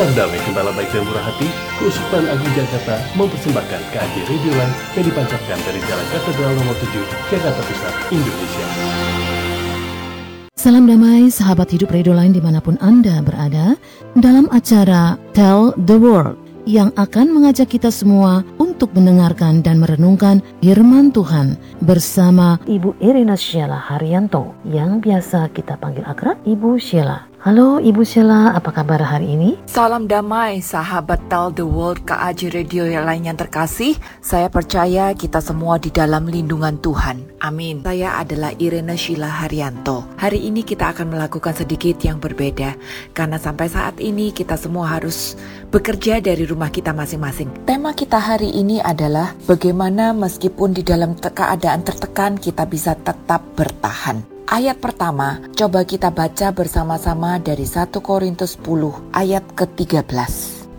Salam damai gembala baik dan murah hati, Keuskupan Agung Jakarta mempersembahkan KAJ Radio Line yang dipancarkan dari Jalan Katedral nomor 7, Jakarta Pusat, Indonesia. Salam damai sahabat hidup Radio Line di mana pun Anda berada dalam acara Tell the World yang akan mengajak kita semua untuk mendengarkan dan merenungkan firman Tuhan bersama Ibu Irina Sheila Haryanto yang biasa kita panggil akrab Ibu Sheila. Halo Ibu Sheila, apa kabar hari ini? Salam damai, sahabat Tell the World KAJ Radio yang lain yang terkasih. Saya percaya kita semua di dalam lindungan Tuhan. Amin. Saya adalah Irene Sheila Haryanto. Hari ini kita akan melakukan sedikit yang berbeda. Karena sampai saat ini kita semua harus bekerja dari rumah kita masing-masing. Tema kita hari ini adalah bagaimana meskipun di dalam keadaan tertekan kita bisa tetap bertahan. Ayat pertama, coba kita baca bersama-sama dari 1 Korintus 10 ayat ke-13.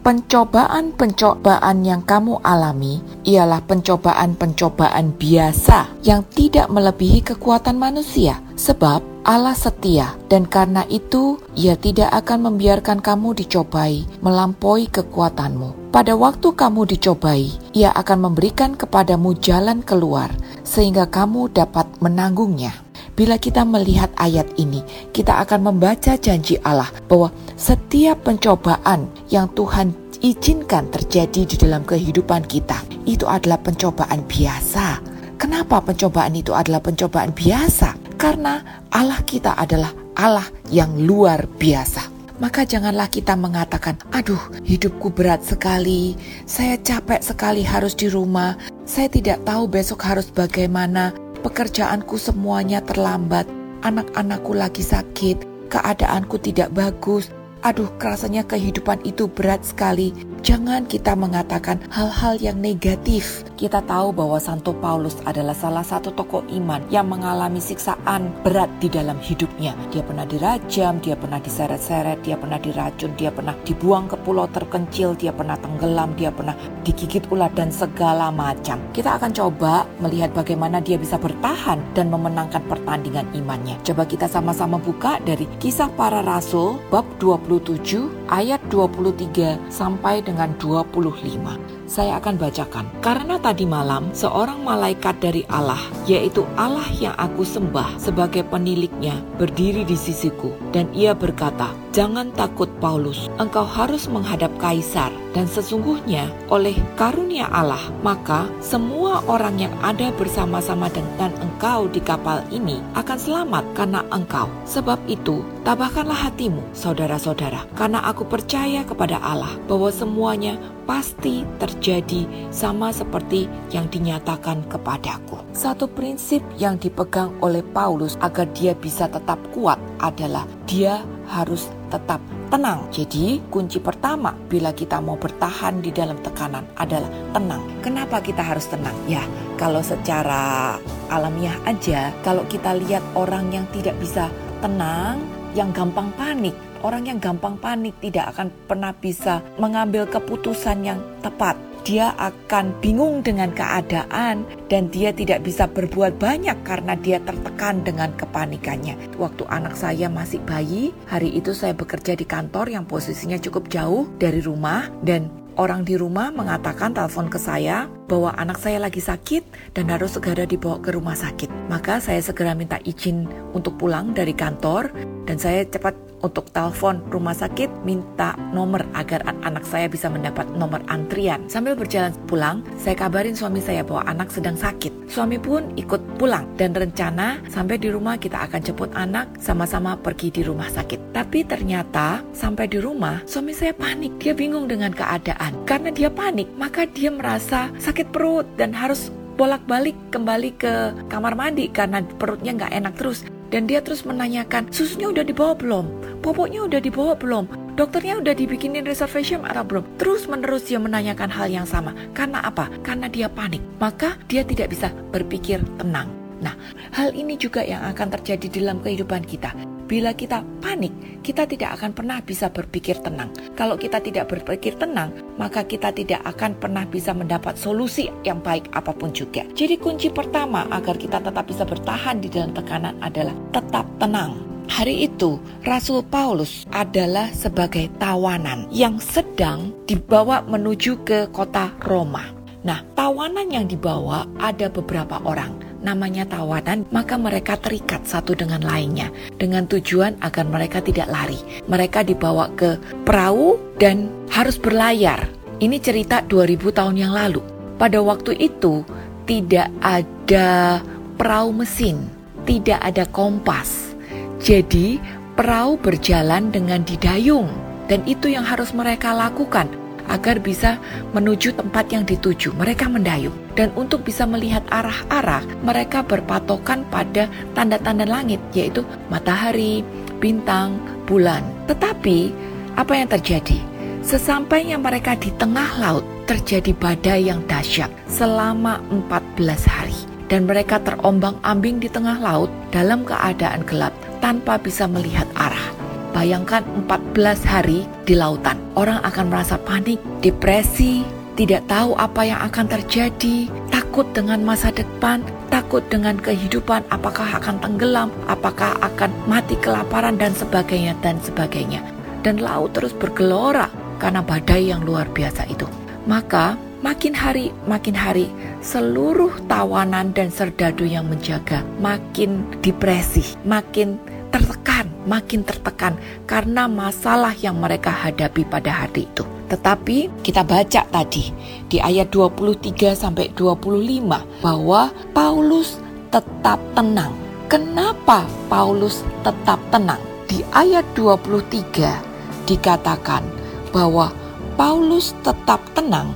Pencobaan-pencobaan yang kamu alami ialah pencobaan-pencobaan biasa yang tidak melebihi kekuatan manusia, sebab Allah setia, dan karena itu Ia tidak akan membiarkan kamu dicobai melampaui kekuatanmu. Pada waktu kamu dicobai, Ia akan memberikan kepadamu jalan keluar, sehingga kamu dapat menanggungnya. Bila kita melihat ayat ini, kita akan membaca janji Allah bahwa setiap pencobaan yang Tuhan izinkan terjadi di dalam kehidupan kita itu adalah pencobaan biasa. Kenapa pencobaan itu adalah pencobaan biasa? Karena Allah kita adalah Allah yang luar biasa maka janganlah kita mengatakan, "Aduh, hidupku berat sekali, saya capek sekali harus di rumah, saya tidak tahu besok harus bagaimana." Pekerjaanku semuanya terlambat, anak-anakku lagi sakit, keadaanku tidak bagus. Aduh, rasanya kehidupan itu berat sekali. Jangan kita mengatakan hal-hal yang negatif. Kita tahu bahwa Santo Paulus adalah salah satu tokoh iman yang mengalami siksaan berat di dalam hidupnya. Dia pernah dirajam, dia pernah diseret-seret, dia pernah diracun, dia pernah dibuang ke pulau terpencil, dia pernah tenggelam, dia pernah digigit ular dan segala macam. Kita akan coba melihat bagaimana dia bisa bertahan dan memenangkan pertandingan imannya. Coba kita sama-sama buka dari Kisah Para Rasul bab 27 ayat 23 sampai dengan 25 saya akan bacakan. Karena tadi malam seorang malaikat dari Allah, yaitu Allah yang aku sembah sebagai peniliknya, berdiri di sisiku dan ia berkata, "Jangan takut Paulus, engkau harus menghadap kaisar dan sesungguhnya oleh karunia Allah, maka semua orang yang ada bersama-sama dengan engkau di kapal ini akan selamat karena engkau. Sebab itu, tabahkanlah hatimu, saudara-saudara, karena aku percaya kepada Allah bahwa semuanya pasti terjadi sama seperti yang dinyatakan kepadaku. Satu prinsip yang dipegang oleh Paulus agar dia bisa tetap kuat adalah dia harus tetap tenang. Jadi, kunci pertama bila kita mau bertahan di dalam tekanan adalah tenang. Kenapa kita harus tenang? Ya, kalau secara alamiah aja, kalau kita lihat orang yang tidak bisa tenang, yang gampang panik, Orang yang gampang panik tidak akan pernah bisa mengambil keputusan yang tepat. Dia akan bingung dengan keadaan dan dia tidak bisa berbuat banyak karena dia tertekan dengan kepanikannya. Waktu anak saya masih bayi, hari itu saya bekerja di kantor yang posisinya cukup jauh dari rumah dan orang di rumah mengatakan telepon ke saya bahwa anak saya lagi sakit dan harus segera dibawa ke rumah sakit. Maka saya segera minta izin untuk pulang dari kantor dan saya cepat untuk telepon rumah sakit minta nomor agar anak saya bisa mendapat nomor antrian. Sambil berjalan pulang, saya kabarin suami saya bahwa anak sedang sakit. Suami pun ikut pulang dan rencana sampai di rumah kita akan jemput anak sama-sama pergi di rumah sakit. Tapi ternyata sampai di rumah suami saya panik. Dia bingung dengan keadaan. Karena dia panik, maka dia merasa sakit perut dan harus bolak-balik kembali ke kamar mandi karena perutnya nggak enak terus. Dan dia terus menanyakan, susunya udah dibawa belum? Popoknya udah dibawa belum? Dokternya udah dibikinin reservation atau belum? Terus menerus dia menanyakan hal yang sama. Karena apa? Karena dia panik. Maka dia tidak bisa berpikir tenang. Nah, hal ini juga yang akan terjadi dalam kehidupan kita. Bila kita panik, kita tidak akan pernah bisa berpikir tenang. Kalau kita tidak berpikir tenang, maka kita tidak akan pernah bisa mendapat solusi yang baik apa pun juga. Jadi kunci pertama agar kita tetap bisa bertahan di dalam tekanan adalah tetap tenang. Hari itu, Rasul Paulus adalah sebagai tawanan yang sedang dibawa menuju ke kota Roma. Nah, tawanan yang dibawa ada beberapa orang. Namanya tawanan, maka mereka terikat satu dengan lainnya dengan tujuan agar mereka tidak lari. Mereka dibawa ke perahu dan harus berlayar. Ini cerita 2000 tahun yang lalu. Pada waktu itu tidak ada perahu mesin, tidak ada kompas. Jadi, perahu berjalan dengan didayung dan itu yang harus mereka lakukan agar bisa menuju tempat yang dituju. Mereka mendayung, dan untuk bisa melihat arah-arah, mereka berpatokan pada tanda-tanda langit, yaitu matahari, bintang, bulan. Tetapi, apa yang terjadi? Sesampainya mereka di tengah laut, terjadi badai yang dahsyat selama 14 hari. Dan mereka terombang-ambing di tengah laut dalam keadaan gelap tanpa bisa melihat arah. Bayangkan 14 hari di lautan. Orang akan merasa panik, depresi, tidak tahu apa yang akan terjadi, takut dengan masa depan, takut dengan kehidupan, apakah akan tenggelam, apakah akan mati kelaparan dan sebagainya dan sebagainya. Dan laut terus bergelora karena badai yang luar biasa itu. Maka makin hari makin hari seluruh tawanan dan serdadu yang menjaga makin depresi, makin tertekan, makin tertekan karena masalah yang mereka hadapi pada hari itu. Tetapi kita baca tadi di ayat 23 sampai 25 bahwa Paulus tetap tenang. Kenapa Paulus tetap tenang? Di ayat 23 dikatakan bahwa Paulus tetap tenang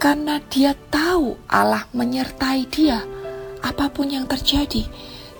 karena dia tahu Allah menyertai dia apa pun yang terjadi.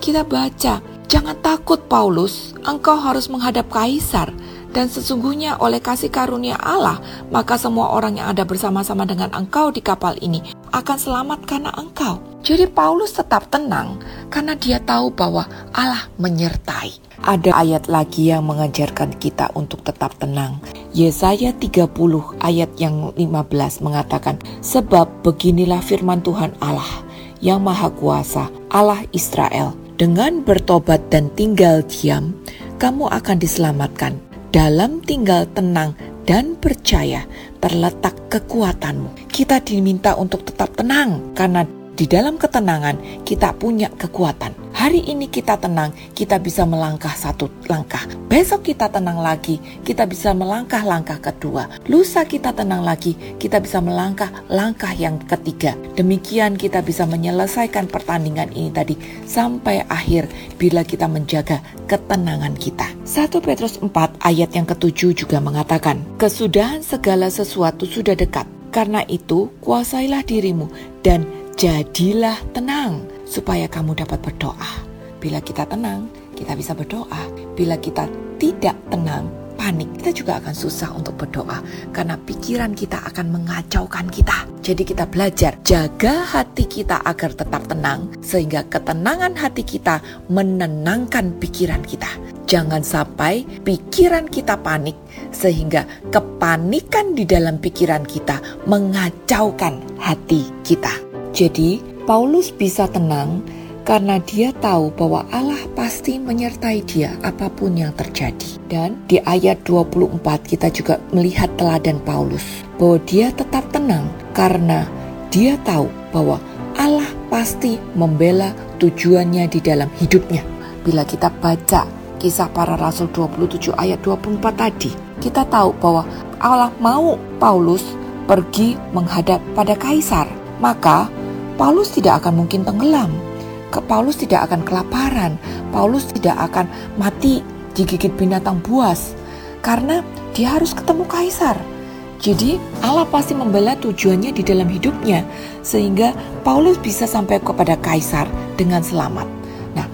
Kita baca Jangan takut Paulus, engkau harus menghadap kaisar dan sesungguhnya oleh kasih karunia Allah, maka semua orang yang ada bersama-sama dengan engkau di kapal ini akan selamat karena engkau. Jadi Paulus tetap tenang karena dia tahu bahwa Allah menyertai. Ada ayat lagi yang mengajarkan kita untuk tetap tenang. Yesaya 30 ayat yang 15 mengatakan, Sebab beginilah firman Tuhan Allah yang Maha Kuasa, Allah Israel, dengan bertobat dan tinggal diam, kamu akan diselamatkan. Dalam tinggal tenang dan percaya terletak kekuatanmu. Kita diminta untuk tetap tenang karena di dalam ketenangan kita punya kekuatan. Hari ini kita tenang, kita bisa melangkah satu langkah. Besok kita tenang lagi, kita bisa melangkah langkah kedua. Lusa kita tenang lagi, kita bisa melangkah langkah yang ketiga. Demikian kita bisa menyelesaikan pertandingan ini tadi sampai akhir bila kita menjaga ketenangan kita. 1 Petrus 4 ayat yang ketujuh juga mengatakan, Kesudahan segala sesuatu sudah dekat. Karena itu, kuasailah dirimu dan jadilah tenang supaya kamu dapat berdoa. Bila kita tenang, kita bisa berdoa. Bila kita tidak tenang, panik, kita juga akan susah untuk berdoa karena pikiran kita akan mengacaukan kita. Jadi kita belajar jaga hati kita agar tetap tenang sehingga ketenangan hati kita menenangkan pikiran kita. Jangan sampai pikiran kita panik sehingga kepanikan di dalam pikiran kita mengacaukan hati kita. Jadi, Paulus bisa tenang karena dia tahu bahwa Allah pasti menyertai dia apa pun yang terjadi. Dan di ayat 24 kita juga melihat teladan Paulus bahwa dia tetap tenang karena dia tahu bahwa Allah pasti membela tujuannya di dalam hidupnya. Bila kita baca kisah para rasul 27 ayat 24 tadi, kita tahu bahwa Allah mau Paulus pergi menghadap pada kaisar. Maka Paulus tidak akan mungkin tenggelam. Paulus tidak akan kelaparan. Paulus tidak akan mati digigit binatang buas. Karena dia harus ketemu kaisar. Jadi Allah pasti membela tujuannya di dalam hidupnya sehingga Paulus bisa sampai kepada kaisar dengan selamat. Nah,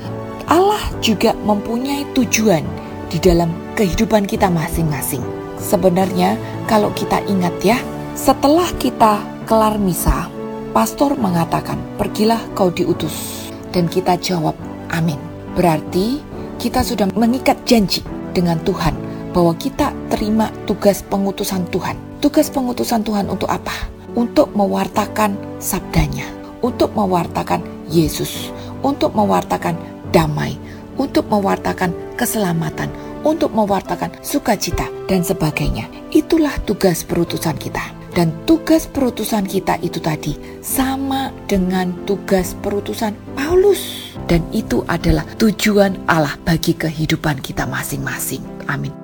Allah juga mempunyai tujuan di dalam kehidupan kita masing-masing. Sebenarnya kalau kita ingat ya, setelah kita kelar misa, Pastor mengatakan, "Pergilah kau diutus." Dan kita jawab, "Amin." Berarti kita sudah mengikat janji dengan Tuhan bahwa kita terima tugas pengutusan Tuhan. Tugas pengutusan Tuhan untuk apa? Untuk mewartakan sabdanya, untuk mewartakan Yesus, untuk mewartakan damai, untuk mewartakan keselamatan, untuk mewartakan sukacita dan sebagainya. Itulah tugas perutusan kita. Dan tugas perutusan kita itu tadi sama dengan tugas perutusan Paulus. Dan itu adalah tujuan Allah bagi kehidupan kita masing-masing. Amin.